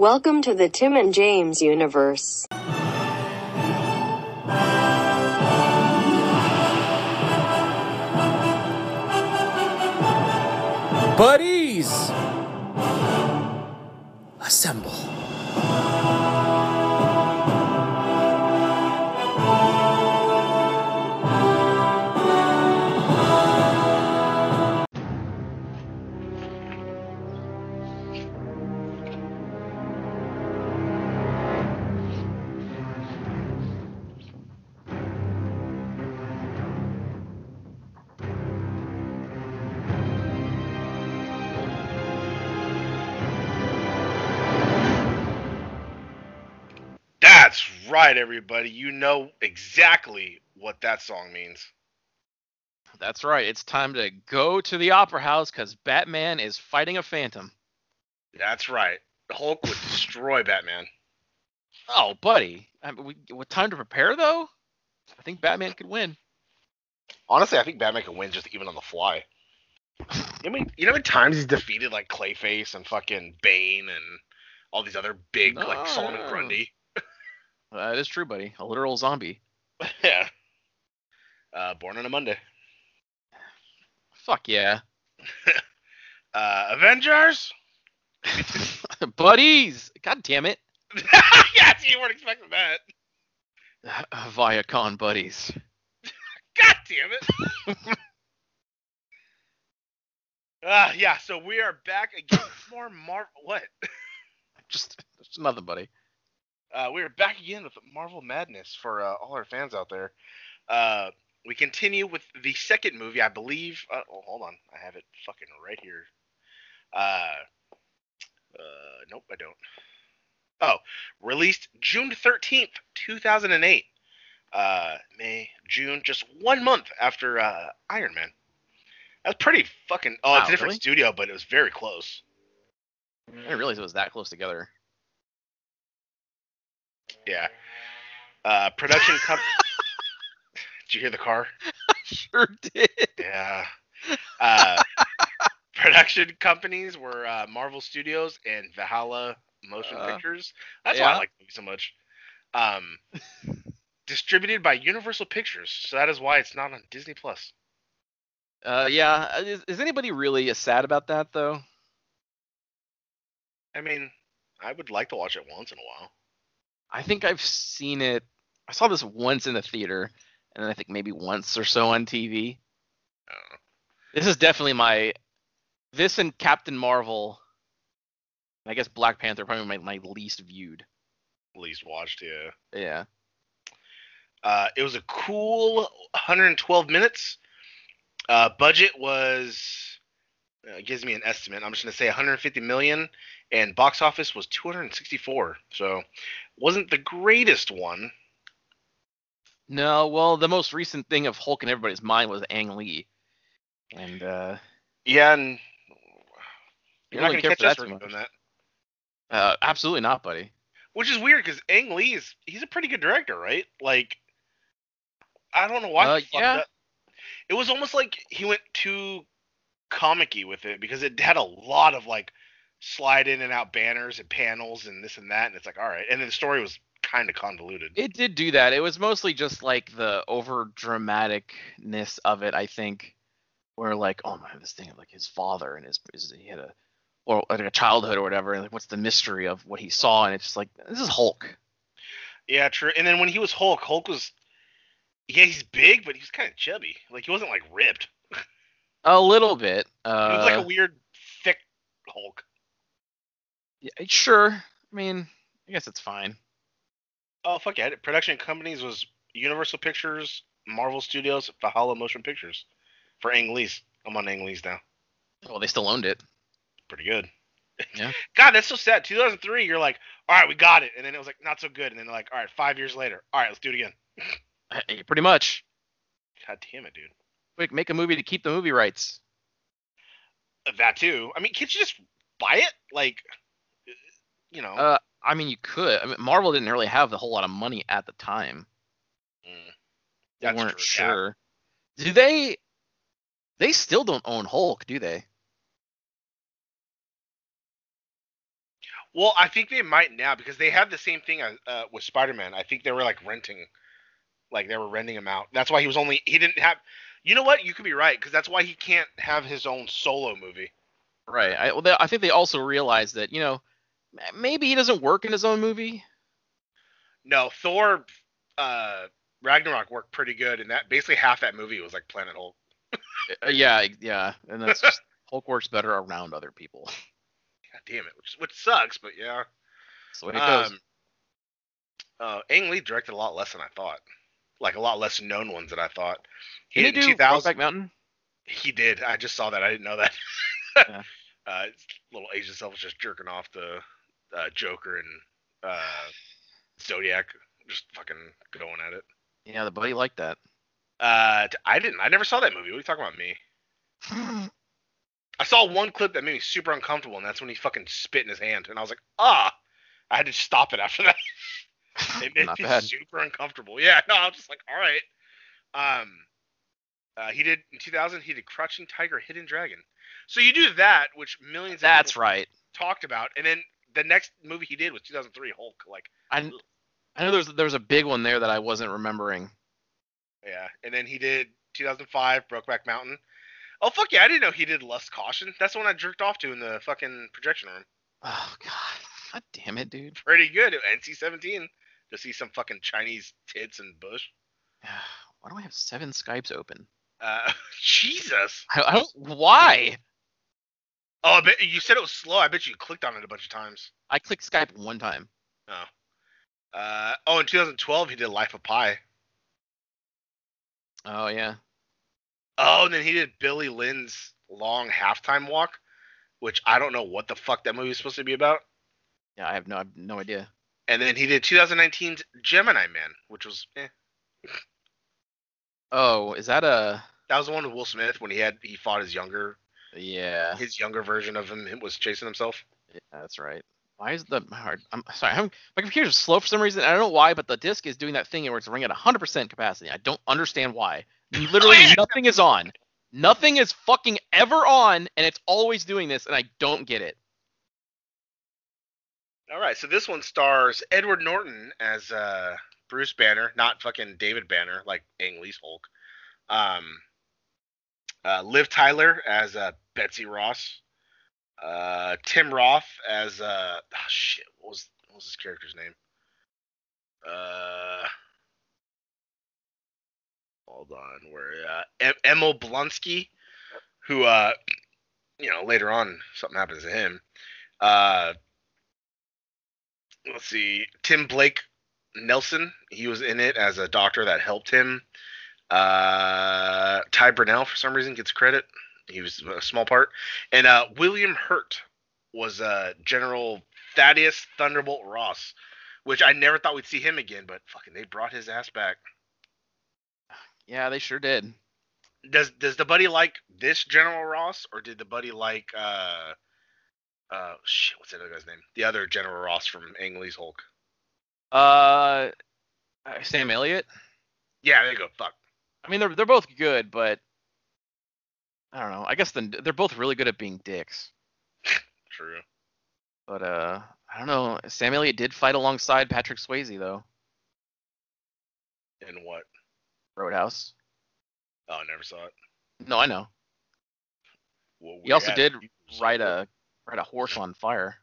Welcome to the Tim and James universe. Buddies! Assemble. Right, everybody. You know exactly what that song means. That's right. It's time to go to the opera house because Batman is fighting a phantom. That's right. Hulk would destroy Batman. Oh, buddy. I mean, we, what time to prepare though? I think Batman could win. Honestly, I think Batman can win just even on the fly. You know, how you know how many times he's defeated like Clayface and fucking Bane and all these other big like Solomon. Grundy. That is true, buddy. A literal zombie. yeah. Uh, born on a Monday. Fuck yeah. Uh, Avengers. Buddies! God damn it. yeah, you weren't expecting that. Viacon buddies. God damn it. uh, yeah, so we are back again more Marvel. What? Just, just nothing, buddy. Uh, we are back again with Marvel Madness for uh, all our fans out there. Uh, we continue with the second movie, I believe. Uh, oh, hold on, I have it fucking right here. Uh, uh, nope, I don't. Oh, released June thirteenth, two thousand and eight. Uh, May, June, just one month after uh, Iron Man. That's pretty fucking. Oh, it's a different really? studio, but it was very close. I didn't realize it was that close together. Yeah. Uh, production company. Did you hear the car? sure did. Yeah. Uh, production companies were uh, Marvel Studios and Valhalla Motion Uh, Pictures. That's why I like the movie so much. Um, distributed by Universal Pictures, so that is why it's not on Disney Plus. Uh, yeah. Is, is anybody really sad about that though? I mean, I would like to watch it once in a while. I think I've seen it. I saw this once in the theater, and then I think maybe once or so on TV. Know. This is definitely my. This and Captain Marvel. I guess Black Panther probably my, my least viewed. Least watched, yeah. Yeah. Uh, it was a cool 112 minutes. Uh, budget was uh, gives me an estimate. I'm just gonna say 150 million, and box office was 264. So wasn't the greatest one. No, well, the most recent thing of Hulk in everybody's mind was Ang Lee, and uh, Yeah, and you're not really gonna catch us that doing that. Uh, absolutely not, buddy. Which is weird because Ang Lee is he's a pretty good director, right? Like I don't know why. Uh, yeah. that- It was almost like he went too comic-y with it because it had a lot of like slide in and out banners and panels and this and that, and it's like all right. And then the story was kind of convoluted. It did do that. It was mostly just like the over dramaticness of it, I think. Where like, oh my, this thing of like his father and his, his he had a or like a childhood or whatever, and like what's the mystery of what he saw, and it's just like this is Hulk. Yeah, true. And then when he was Hulk, Hulk was yeah, he's big, but he was kind of chubby. Like he wasn't like ripped. A little bit. He Uh, was like a weird thick Hulk. Yeah, sure. I mean, I guess it's fine. Oh fuck yeah! Production companies was Universal Pictures, Marvel Studios, Valhalla Motion Pictures for Ang Lee's. I'm on Ang Lee's now. Well, they still owned it. Pretty good. Yeah. God, that's so sad. 2003, you're like, all right, we got it, and then it was like not so good, and then they're like, all right, five years later, all right, let's do it again. Eh, Pretty much. God damn it, dude. Quick, make a movie to keep the movie rights. That too. I mean, can't you just buy it? Like, you know. Uh, I mean, you could. I mean, Marvel didn't really have a whole lot of money at the time. Mm. They weren't true, yeah. sure. Do they? They still don't own Hulk, do they? Well, I think they might now because they had the same thing uh, uh, with Spider-Man. I think they were like renting, like they were renting him out. That's why he was only he didn't have. You know what? You could be right because that's why he can't have his own solo movie. Right. I, well, they, I think they also realized that you know maybe he doesn't work in his own movie. No, Thor, uh, Ragnarok worked pretty good, and that basically half that movie was like Planet Hulk. Uh, yeah, yeah, and that's just Hulk works better around other people. God damn it, which which sucks, but yeah. Way it goes. Um, uh, Ang Lee directed a lot less than I thought. Like a lot less known ones than I thought. He did do 2000 Brokeback Mountain? He did. I just saw that. I didn't know that. Yeah. uh, little Asian self was just jerking off the uh, Joker and uh, Zodiac, just fucking going at it. Yeah, the buddy liked that. Uh, I didn't. I never saw that movie. What are you talking about, me? I saw one clip that made me super uncomfortable, and that's when he fucking spit in his hand, and I was like, ah. I had to stop it after that. It made Not me bad. super uncomfortable. Yeah, no, I was just like, all right. Um, uh, he did in 2000. He did Crouching Tiger, Hidden Dragon. So you do that, which millions. Of That's people right. Talked about, and then the next movie he did was 2003 Hulk. Like, I I know there's there's a big one there that I wasn't remembering. yeah, and then he did 2005 Brokeback Mountain. Oh fuck yeah, I didn't know he did Lust Caution. That's the one I jerked off to in the fucking projection room. Oh god. God damn it, dude. Pretty good. NC-17 to see some fucking Chinese tits and bush. Why do I have seven Skypes open? Uh, Jesus. I, I don't. Why? Oh, I bet you said it was slow. I bet you clicked on it a bunch of times. I clicked Skype one time. Oh. Uh, oh, in 2012 he did Life of Pi. Oh yeah. Oh, and then he did Billy Lynn's Long Halftime Walk, which I don't know what the fuck that movie is supposed to be about. Yeah, I have no I have no idea. And then he did 2019's Gemini Man, which was eh. Oh, is that a? That was the one with Will Smith when he had he fought his younger Yeah. his younger version of him was chasing himself. Yeah, that's right. Why is the hard? I'm sorry. I'm, my computer's slow for some reason. I don't know why, but the disk is doing that thing where it's running at 100% capacity. I don't understand why. Literally nothing is on. Nothing is fucking ever on, and it's always doing this, and I don't get it. All right, so this one stars Edward Norton as uh, Bruce Banner, not fucking David Banner like Ang Lee's Hulk. Um, uh, Liv Tyler as uh, Betty Ross. Uh, Tim Roth as uh, oh shit, what was what was his character's name? Uh, hold on, where uh, Emil Blonsky, who uh, you know later on something happens to him. Uh, let's see, Tim Blake Nelson. He was in it as a doctor that helped him. Uh, Ty Burrell for some reason gets credit. He was a small part, and uh, William Hurt was uh, General Thaddeus Thunderbolt Ross, which I never thought we'd see him again, but fucking they brought his ass back. Yeah, they sure did. Does does the buddy like this General Ross, or did the buddy like uh uh shit? What's that other guy's name? The other General Ross from Ang Lee's Hulk. Uh, uh, Sam Elliott. Yeah, there you go. Fuck. I mean, they're they're both good, but I don't know. I guess then they're both really good at being dicks. True. But uh, I don't know. Sam Elliott did fight alongside Patrick Swayze though. In what? Roadhouse. Oh, I never saw it. No, I know. Well, He also did ride a ride a horse on fire.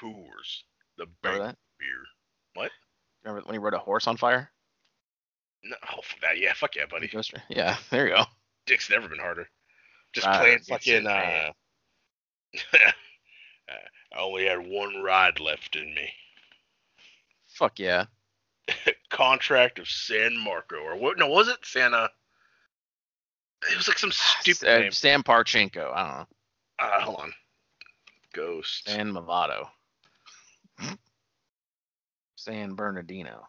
Coors, the Remember bank that? beer. Remember when he rode a horse on fire? No, oh, for that. Yeah, fuck yeah, buddy. Ghost- Yeah, there you go. Dick's never been harder. Just Ah, playing fucking. Uh. I only had one ride left in me. Fuck yeah. Contract of San Marco, or what? No, was it Santa? It was like some stupid Uh, name. Sam Parchenko. I don't know. Uh, hold on. Ghost. San Movado. San Bernardino.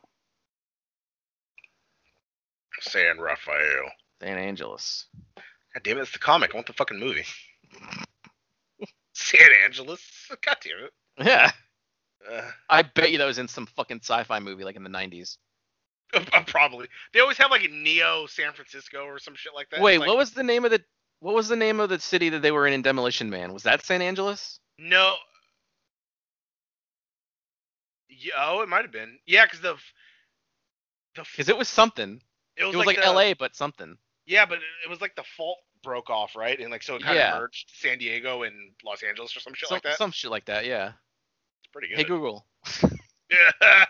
San Rafael. San Angeles. God damn it, it's the comic. I want the fucking movie. San Angeles. God damn it. Yeah. Uh, I bet you that was in some fucking sci-fi movie like in the 90s. uh, probably. They always have like a Neo San Francisco or some shit like that. Wait, like, what was the name of the what was the name of the city that they were in in Demolition Man? Was that San Angeles? No. Yeah, oh, it might have been. Yeah, because the f- the f- Because it was something. It was, It was like, the- L.A. but something. Yeah, but it- was like the fault broke off, right? And like so it kind Yeah. of merged San Diego and Los Angeles or some shit some, like that. some shit like that. Yeah. It's pretty good. Hey Google. Yeah,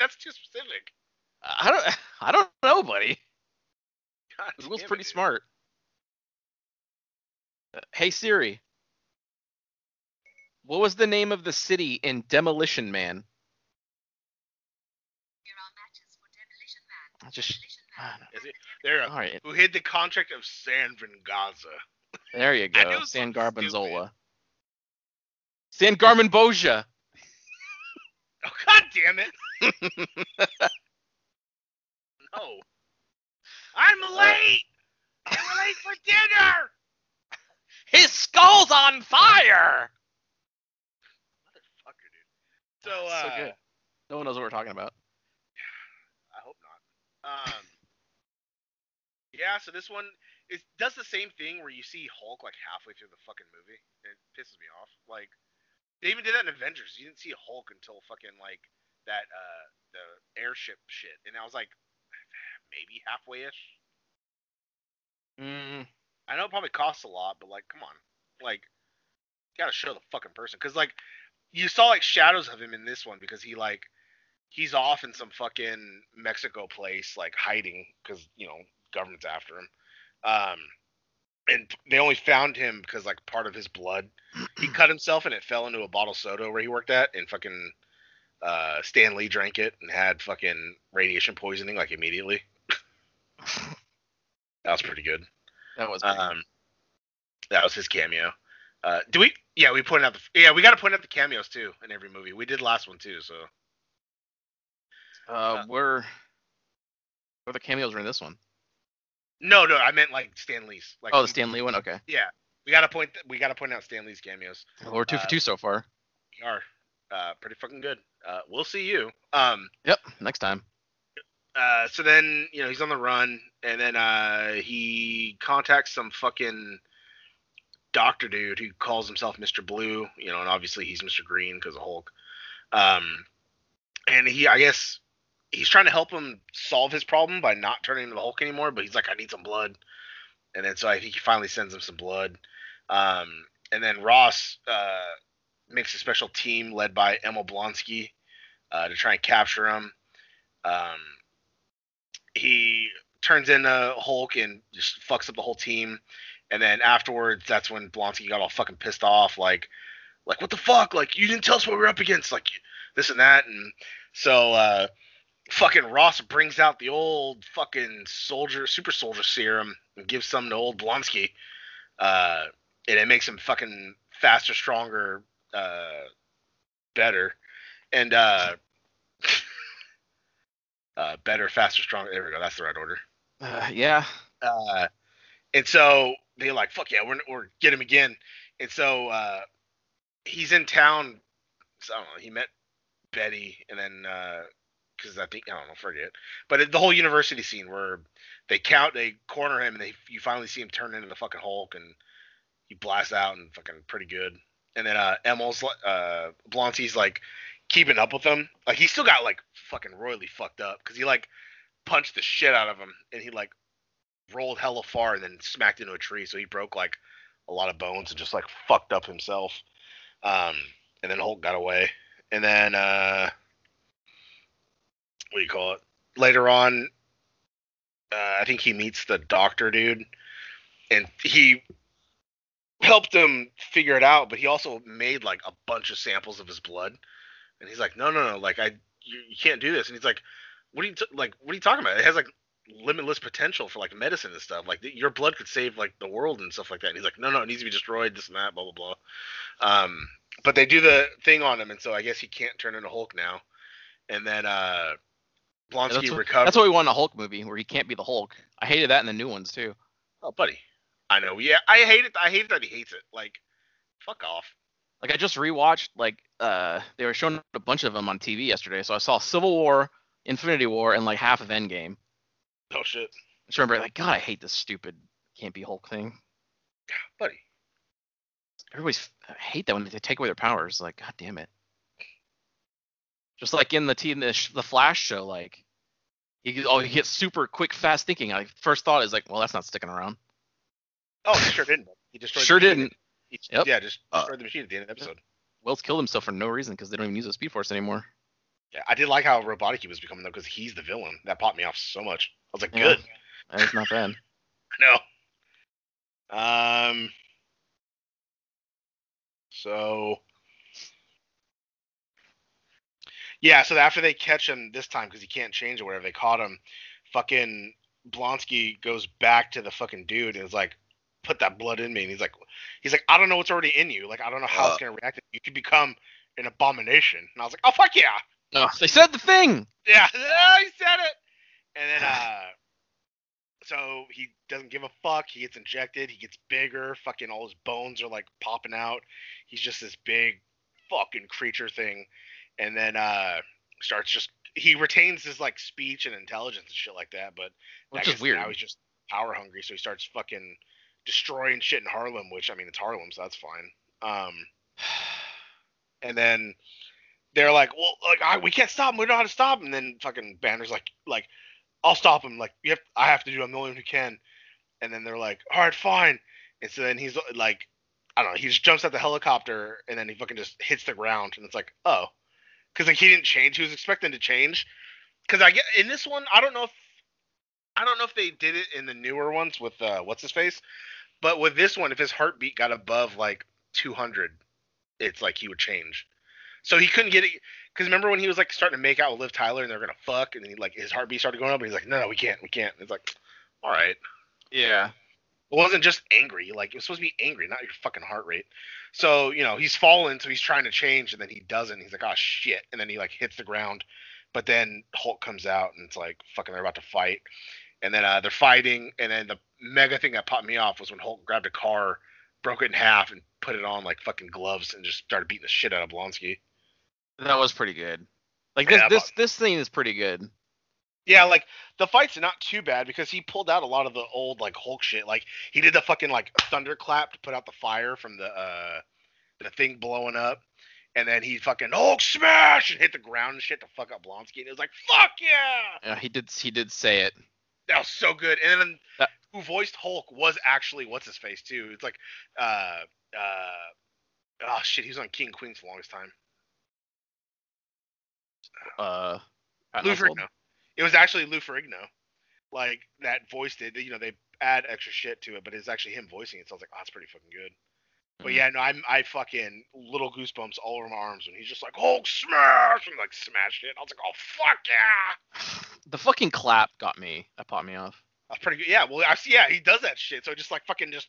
that's too specific. I don't. I don't know, buddy. God Google's it, pretty smart. Uh, hey Siri. What was the name of the city in Demolition Man? I Just ah, Is it? There all right. Who hid the contract of San Vengaza? There you go. San Garbanzola. San Garmin Boja. Oh god damn it! no. I'm late. I'm late for dinner. His skull's on fire. Motherfucker, dude. So, uh, so good. No one knows what we're talking about. I hope not. Um, yeah, so this one is does the same thing where you see Hulk like halfway through the fucking movie. and It pisses me off. Like they even did that in Avengers. You didn't see Hulk until fucking like that uh the airship shit, and I was like maybe halfway ish. Mm, I know it probably costs a lot, but like, come on, like, you gotta show the fucking person. Cause like, you saw like shadows of him in this one because he like, he's off in some fucking Mexico place, like hiding, cause you know government's after him. Um, and they only found him because like part of his blood, he cut himself and it fell into a bottle of soda where he worked at, and fucking uh, Stan Lee drank it and had fucking radiation poisoning like immediately. that was pretty good. that was pretty Um, that was his cameo. Uh, do we? Yeah, we pointed out the. Yeah, we got to point out the cameos too in every movie. We did last one too. So. Uh, where where the cameos were in this one? no, no, I meant like Stan Lee's. Like, Oh, the Stan Lee one. Okay. Yeah, we got to point. We got to point out Stan Lee's cameos. Well, we're two for Uh, two so far. We are uh, pretty fucking good. Uh, we'll see you. Um. Yep. Next time. Uh. So then you know he's on the run, and then uh he contacts some fucking doctor dude who calls himself Mr. Blue. You know, and obviously he's Mr. Green because of Hulk. Um. And he, I guess, he's trying to help him solve his problem by not turning into the Hulk anymore. But he's like, I need some blood. And then so I think he finally sends him some blood. Um. And then Ross uh makes a special team led by Emil Blonsky uh, to try and capture him. Um, he turns into Hulk and just fucks up the whole team. And then afterwards, that's when Blonsky got all fucking pissed off, like, like what the fuck? Like you didn't tell us what we were up against, like this and that. And so, uh, fucking Ross brings out the old fucking soldier, super soldier serum and gives some to old Blonsky. Uh, and it makes him fucking faster, stronger, uh, better. And uh, uh, better, faster, stronger. There we go. That's the right order. Uh, yeah. Uh, and so they're like, "Fuck yeah, we're we're get him again." And so uh, he's in town. So I don't know. He met Betty, and then because I think I don't know, forget. But the whole university scene where they count, they corner him, and they you finally see him turn into the fucking Hulk, and he blasts out and fucking pretty good. And then uh, Emil's uh, like keeping up with him. Like he still got like fucking royally fucked up because he like punched the shit out of him, and he like rolled hella far and then smacked into a tree, so he broke like a lot of bones and just like fucked up himself. Um, and then Hulk got away, and then uh, you call it? Later on, uh, I think he meets the doctor dude, and he helped him figure it out, but he also made like a bunch of samples of his blood, and he's like, no, no, no, like I, you, you can't do this, and he's like, what are you t- like? What are you talking about? It has like limitless potential for like medicine and stuff. Like your blood could save like the world and stuff like that. And he's like, no, no, it needs to be destroyed. This and that, blah blah blah. Um, but they do the thing on him, and so I guess he can't turn into Hulk now. And then uh, Yeah, Blonsky that's, what, recovers. that's what we want in a Hulk movie where he can't be the Hulk. I hated that in the new ones too. Oh, buddy, I know. Yeah, I hate it. I hate that he hates it. Like, fuck off. Like I just rewatched like uh they were showing a bunch of them on TV yesterday, so I saw Civil War, Infinity War, and like half of Endgame. Oh shit, I just remember like God, I hate this stupid can't be Hulk thing. buddy. Everybody's I hate that when they take away their powers. Like God damn it. Just like in the T the, sh- the Flash show, like he oh he gets super quick, fast thinking. Like first thought is like, well, that's not sticking around. Oh, he sure didn't. He destroyed. Sure the didn't. He, Yep. Yeah, just Uh, destroyed the machine at the end of the episode. Wells killed himself for no reason because they don't even use the Speed Force anymore. Yeah, I did like how robotic he was becoming though, because he's the villain. That popped me off so much. I was like, Yeah. good. That's not bad. No. Um. So. Yeah, so after they catch him this time because he can't change or whatever, they caught him. Fucking Blonsky goes back to the fucking dude and is like, "Put that blood in me." And he's like, "He's like, I don't know what's already in you. Like, I don't know how it's gonna react. You could become an abomination." And I was like, "Oh fuck yeah, Oh, they said the thing. yeah, yeah, he said it." And then, uh, so he doesn't give a fuck. He gets injected. He gets bigger. Fucking all his bones are like popping out. He's just this big fucking creature thing. And then uh starts just he retains his like speech and intelligence and shit like that, but Which I is weird. Now he's just power hungry, so he starts fucking destroying shit in Harlem, which I mean it's Harlem, so that's fine. Um, and then they're like, well, like I, we can't stop him. We don't know how to stop him. And then fucking Banner's like, like I'll stop him. Like you have, I have to do. I'm the only one who can. And then they're like, all right, fine. And so then he's like, I don't know. He just jumps out the helicopter and then he fucking just hits the ground. And it's like, oh, because like he didn't change. He was expecting to change. Because I get in this one, I don't know if I don't know if they did it in the newer ones with uh, what's his face, but with this one, if his heartbeat got above like 200, it's like he would change. So he couldn't get it because remember when he was like starting to make out with Liv Tyler and they're gonna fuck, and then he, like his heartbeat started going up, and he's like, no, no, we can't, we can't. And it's like, all right. Yeah. It wasn't just angry. Like it was supposed to be angry, not your fucking heart rate. So you know he's fallen, so he's trying to change, and then he doesn't. He's like, oh shit, and then he like hits the ground. But then Hulk comes out, and it's like fucking they're about to fight, and then uh, they're fighting, and then the mega thing that popped me off was when Hulk grabbed a car, broke it in half, and put it on like fucking gloves, and just started beating the shit out of Blonsky. That was pretty good. Like Yeah, this but- this this thing is pretty good. Yeah, like the fights not too bad because he pulled out a lot of the old like Hulk shit. Like he did the fucking like thunderclap to put out the fire from the uh the thing blowing up, and then he fucking Hulk smash and hit the ground and shit to fuck up Blonsky, and it was like fuck yeah, Yeah, he did he did say it. that was so good. And then That- who voiced Hulk was actually what's his face too. It's like uh uh oh shit, he was on King Queens for the longest time. Uh, Lou Ferrigno. It was actually Lou Ferrigno, like that voiced it. You know, they add extra shit to it, but it's actually him voicing it. So I was like, oh, that's pretty fucking good. But Mhm. yeah, no, I'm I fucking little goosebumps all over my arms when he's just like Hulk smash and like smashed it. I was like, oh fuck yeah, The fucking clap got me. That popped me off. that's pretty good. Yeah, well, I see. Yeah, he does that shit. So just like fucking just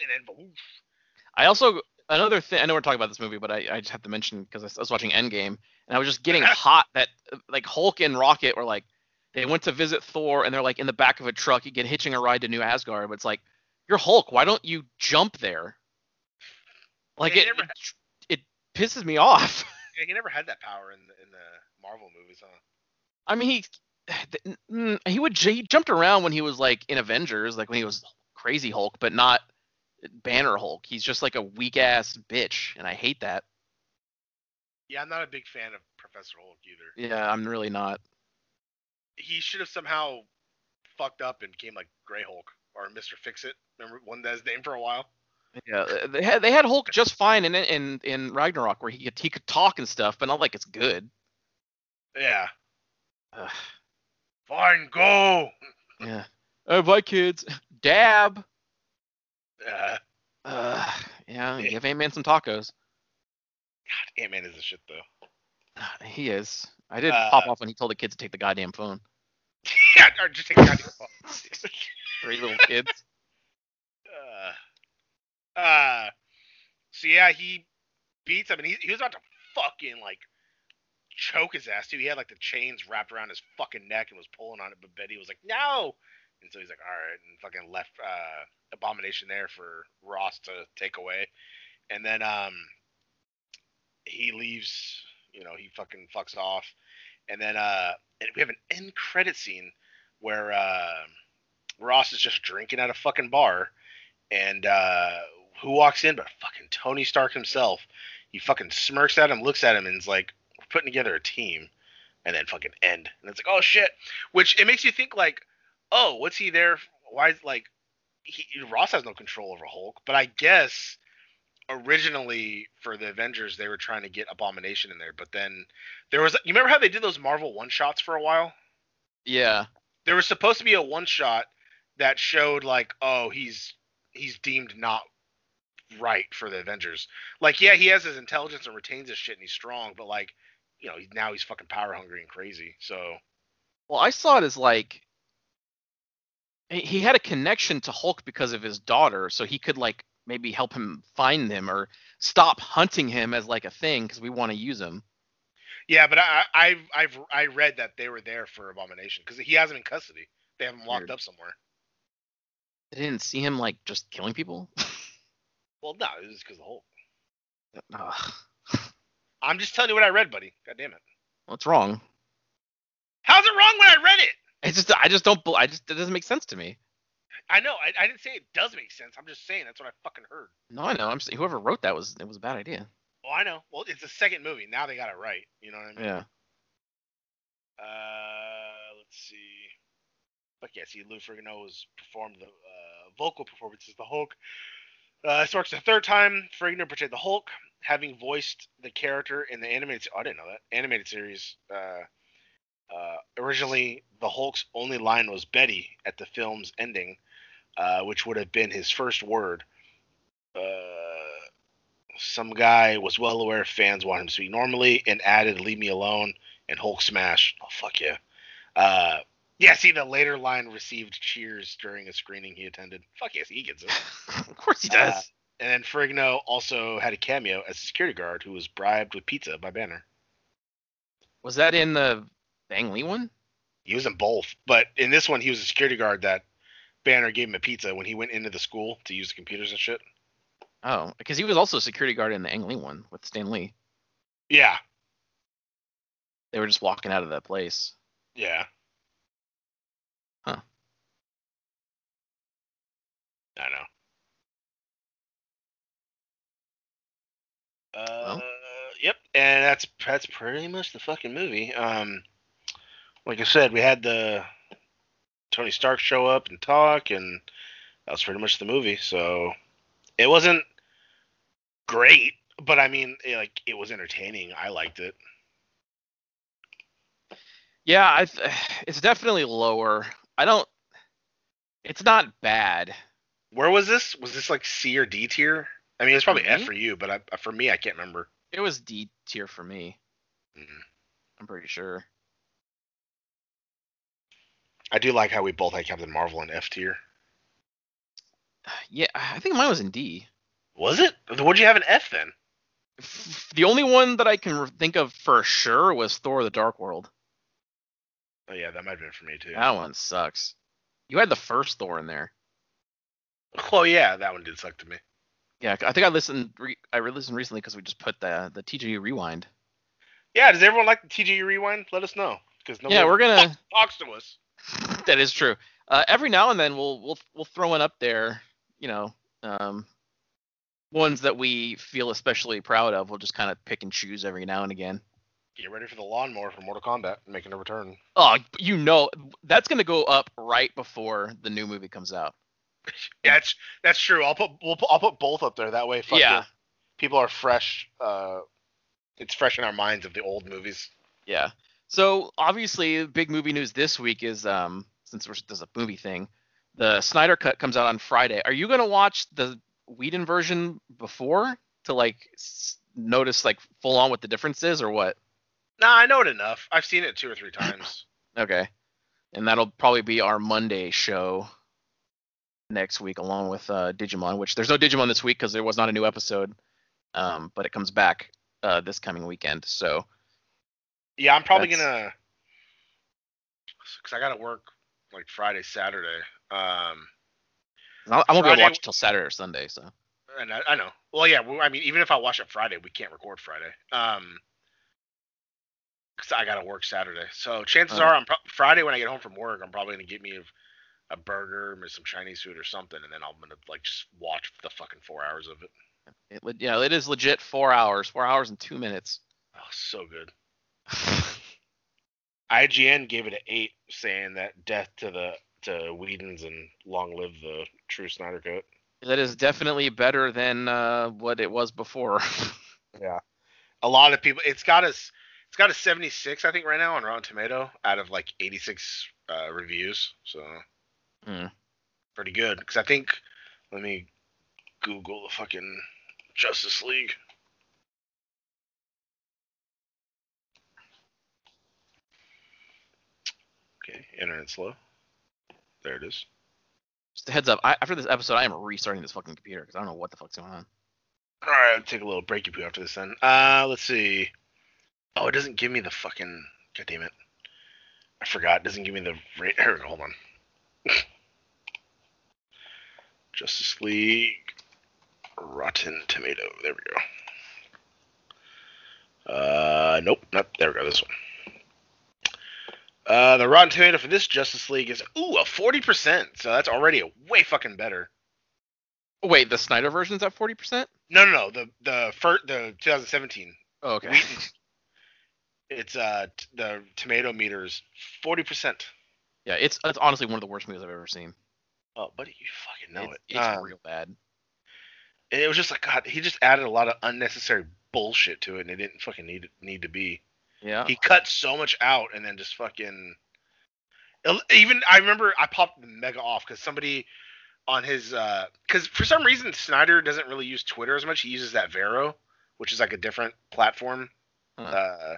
and then. I also another thing. I know we're talking about this movie, but I, I just have to mention because I was watching Endgame and I was just getting hot that like Hulk and Rocket were like they went to visit Thor and they're like in the back of a truck. Get hitching a ride to New Asgard, but it's like you're Hulk. Why don't you jump there? Like Yeah, it, never- it, it pisses me off. Yeah, he never had that power in the in the Marvel movies, huh? I mean, he mm, he would he jumped around when he was like in Avengers, like when he was crazy Hulk, but not Banner Hulk. He's just like a weak ass bitch, and I hate that. Yeah, I'm not a big fan of Professor Hulk either. Yeah, I'm really not. He should have somehow fucked up and became like Gray Hulk or Mister Fix It. Remember one that his name for a while. Yeah, they had they had Hulk just fine in in in Ragnarok where he could he could talk and stuff, but not like it's good. Yeah. Ugh, Fine, go. yeah. Oh, bye, kids. Dab. Uh, Uh, yeah, give Ant Man some tacos. God, Ant Man is a shit though. He is. I did Uh, pop off when he told the kids to take the goddamn phone. yeah, or just take the goddamn phone. Three little kids. uh, uh, so yeah, he beats him, and he, he was about to fucking like choke his ass too. He had like the chains wrapped around his fucking neck and was pulling on it, but Betty was like, no. And so he's like, all right, and fucking left uh, Abomination there for Ross to take away. And then um, he leaves. You know, he fucking fucks off. And then uh, and we have an end credit scene where uh, Ross is just drinking at a fucking bar, and uh, who walks in but fucking Tony Stark himself. He fucking smirks at him, looks at him, and is like, "We're putting together a team." and then fucking end. And it's like, oh shit. Which it makes you think like, oh, what's he there? Why is like, he, Ross has no control over Hulk, but I guess originally for the Avengers they were trying to get Abomination in there, but then there was you remember how they did those Marvel one shots for a while? Yeah. There was supposed to be a one shot that showed like, oh, he's he's deemed not right for the Avengers. Like, yeah, he has his intelligence and retains his shit and he's strong, but like, you know, now he's fucking power hungry and crazy. So Well, I saw it as like he he had a connection to Hulk because of his daughter, so he could like maybe help him find them or stop hunting him as like a thing because we want to use him. yeah, but I, I've I've I read that they were there for Abomination because he has him in custody. They have him locked Weird. up somewhere. I didn't see him like just killing people. Well, no, it was because of Hulk. Ugh. I'm just telling you what I read, buddy. God damn it. What's wrong? How's it wrong when I read it? It's just I just don't. I just it doesn't make sense to me. I know. I, I didn't say it does make sense. I'm just saying that's what I fucking heard. No, I know. I'm saying whoever wrote that was it was a bad idea. Well, I know. Well, it's the second movie. Now they got it right. You know what I mean? Yeah. Uh, let's see. But yeah, see, Lou Ferrigno has performed the uh, vocal performances the Hulk. Uh, this marks the third time Ferrigno portrayed the Hulk, having voiced the character in the animated. Oh, I didn't know that animated series. Uh, uh, originally, the Hulk's only line was Betty at the film's ending, uh, which would have been his first word. Uh, some guy was well aware fans want him to speak normally and added "Leave me alone" and Hulk smash. Oh fuck yeah. Uh, yeah. See, the later line received cheers during a screening he attended. Fuck yes, he gets it. of course he does. Uh, and then Ferrigno also had a cameo as a security guard who was bribed with pizza by Banner. was that in the Bang Lee one? He was in both, but in this one, he was a security guard that Banner gave him a pizza when he went into the school to use the computers and shit. Oh, because he was also a security guard in the Ang Lee one with Stan Lee. Yeah, They were just walking out of that place. yeah. Huh. I know. Uh, yep, and that's that's pretty much the fucking movie. Um, like I said, we had the Tony Stark show up and talk, and that was pretty much the movie. So it wasn't great, but I mean, it, like it was entertaining. I liked it. Yeah, I th- it's definitely lower. I don't. It's not bad. Where was this? Was this like C or D tier? I mean, it's probably F for you, but I, for me, I can't remember. It was D tier for me. Mm. I'm pretty sure. I do like how we both had Captain Marvel in F tier. Yeah, I think mine was in D. Was it? What'd you have in F then? F- The only one that I can re- think of for sure was Thor: The Dark World. Oh yeah, that might have been for me too. That one sucks. You had the first Thor in there. Oh yeah, that one did suck to me. Yeah, I think I listened. Re- I listened recently because we just put the the TGU rewind. Yeah, does everyone like the TGU rewind? Let us know because nobody Yeah, we're gonna. fuck talks to us. That is true. Uh, every now and then we'll we'll we'll throw one up there. You know, um, ones that we feel especially proud of. We'll just kind of pick and choose every now and again. Get ready for the lawnmower from Mortal Kombat making a return. Oh, you know, that's gonna go up right before the new movie comes out. Yeah, that's that's true. I'll put we'll I'll put both up there. That way, Yeah. it. people are fresh. Uh, it's fresh in our minds of the old movies. Yeah. So obviously, big movie news this week is um since we're, there's a movie thing, the Snyder Cut comes out on Friday. Are you gonna watch the Whedon version before to like s- notice like full on what the difference is or what? Nah, I know it enough. I've seen it two or three times. Okay. And that'll probably be our Monday show next week, along with uh, Digimon. Which there's no Digimon this week because there was not a new episode, um, but it comes back uh, this coming weekend. So yeah, I'm probably That's- gonna because I gotta work like Friday, Saturday. Um, I I won't be able Friday- to watch till Saturday or Sunday. So and I, I know. Well, yeah. Well, I mean, even if I watch it Friday, we can't record Friday. Um, because I gotta work Saturday. So chances Oh. are, I'm pro- Friday when I get home from work, I'm probably gonna get me a, a burger, maybe some Chinese food or something, and then I'm gonna like just watch the fucking four hours of it. it, le- yeah, it is legit four hours, four hours and two minutes. Oh, so good. IGN gave it an eight, saying that death to the to Whedon's and long live the true Snyder Cut. That is definitely better than uh, what it was before. Yeah. A lot of people. It's got us. It's got a 76, I think, right now on Rotten Tomato out of like 86 uh, reviews. So Hmm. pretty good. Because I think, let me Google the fucking Justice League. Okay, internet slow. There it is. Just a heads up. I, after this episode, I am restarting this fucking computer because I don't know what the fuck's going on. All right, I'll take a little breaky poo after this then. Uh, let's see. Oh, it doesn't give me the fucking. God damn it. I forgot. It doesn't give me the. Ra- Here, we go, hold on. Justice League. Rotten Tomato. There we go. Uh, nope. Not there. We go. This one. Uh, the Rotten Tomato for this Justice League is ooh a forty percent. So that's already a way fucking better. Wait, the Snyder version's at forty percent. No, no, no. The the first the 2017 Oh, okay. Whedon. It's uh t- the tomato meter is forty percent. yeah, it's it's honestly one of the worst movies I've ever seen. Oh, buddy, you fucking know it's, it. It's Um, real bad. it was just like God. He just added a lot of unnecessary bullshit to it, and it didn't fucking need need to be. Yeah. He cut so much out, and then just fucking. Even I remember I popped mega off because somebody on his because for some reason Snyder doesn't really use Twitter as much. He uses that Vero, which is like a different platform. Huh. Uh,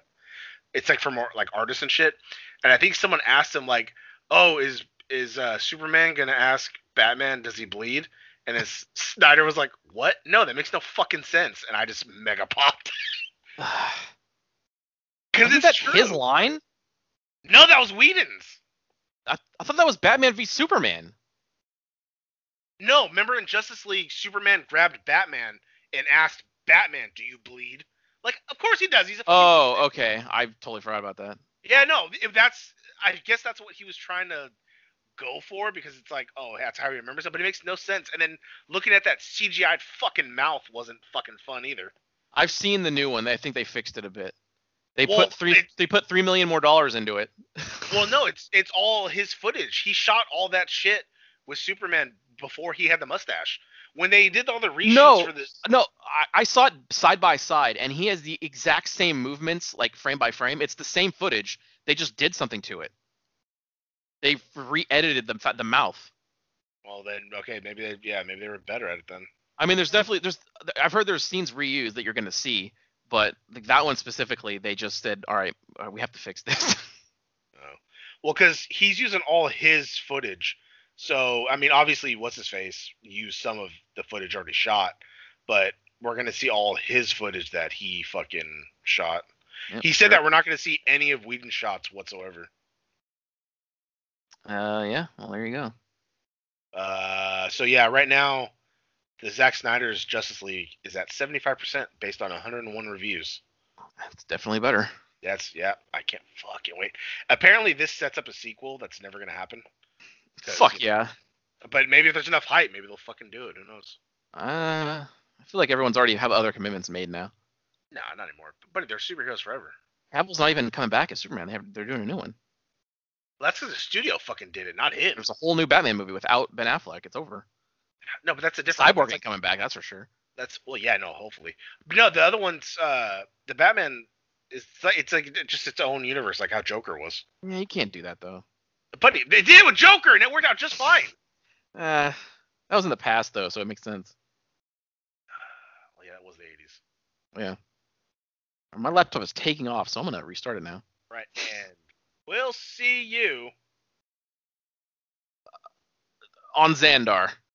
it's like for more like artists and shit. And I think someone asked him like, "Oh, is is uh, Superman gonna ask Batman does he bleed?" And then S- Snyder was like, "What? No, that makes no fucking sense." And I just mega popped because Isn't it's that true. his line? No, that was Whedon's. I, I thought that was Batman v Superman. No, remember in Justice League, Superman grabbed Batman and asked Batman, "Do you bleed?" Like, of course he does. He's a Oh, okay. I totally forgot about that. Yeah, no, if that's I guess that's what he was trying to go for because it's like, oh, that's how he remembers it, but it makes no sense. And then looking at that CGI'd fucking mouth wasn't fucking fun either. I've seen the new one. I think they fixed it a bit. They Well, put three. they put three million more dollars into it. Well, no, it's it's all his footage. He shot all that shit with Superman before he had the mustache. When they did all the reshoots No. for this, No, I, I saw it side by side, and he has the exact same movements, like frame by frame. It's the same footage. They just did something to it. They re-edited the the mouth. well then okay, maybe they yeah maybe they were better at it then. I mean, there's definitely there's I've heard there's scenes reused that you're gonna see, but like that one specifically, they just said, all right, uh, we have to fix this. Oh. Well, because he's using all his footage. So, I mean, obviously, what's his face used some of the footage already shot, but we're going to see all his footage that he fucking shot. Yep, he said sure. that we're not going to see any of Whedon's shots whatsoever. Uh, yeah. Well, there you go. Uh, so, yeah, right now, the Zack Snyder's Justice League is at 75% based on 101 reviews. It's definitely better. That's, yeah, I can't fucking wait. Apparently, this sets up a sequel that's never going to happen. Fuck yeah. But maybe if there's enough hype, maybe they'll fucking do it. Who knows? Uh, I feel like everyone's already have other commitments made now. No, not anymore. But they're superheroes forever. Apple's not even coming back as Superman. They have, they're doing a new one. Well, that's because the studio fucking did it, not him. There's a whole new Batman movie without Ben Affleck. It's over. No, but that's a different. Cyborg ain't coming back. That's for sure. that's well, yeah, no, hopefully. But no, the other one's uh, the Batman is like, it's like just its own universe, like how Joker was. Yeah, you can't do that though. But they did it with Joker, and it worked out just fine. Uh, that was in the past though, so it makes sense. Well, yeah, that was the '80s, Yeah. My laptop is taking off, so I'm gonna restart it now. right? And we'll see you. On Xandar.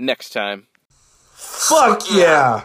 next time. Fuck yeah!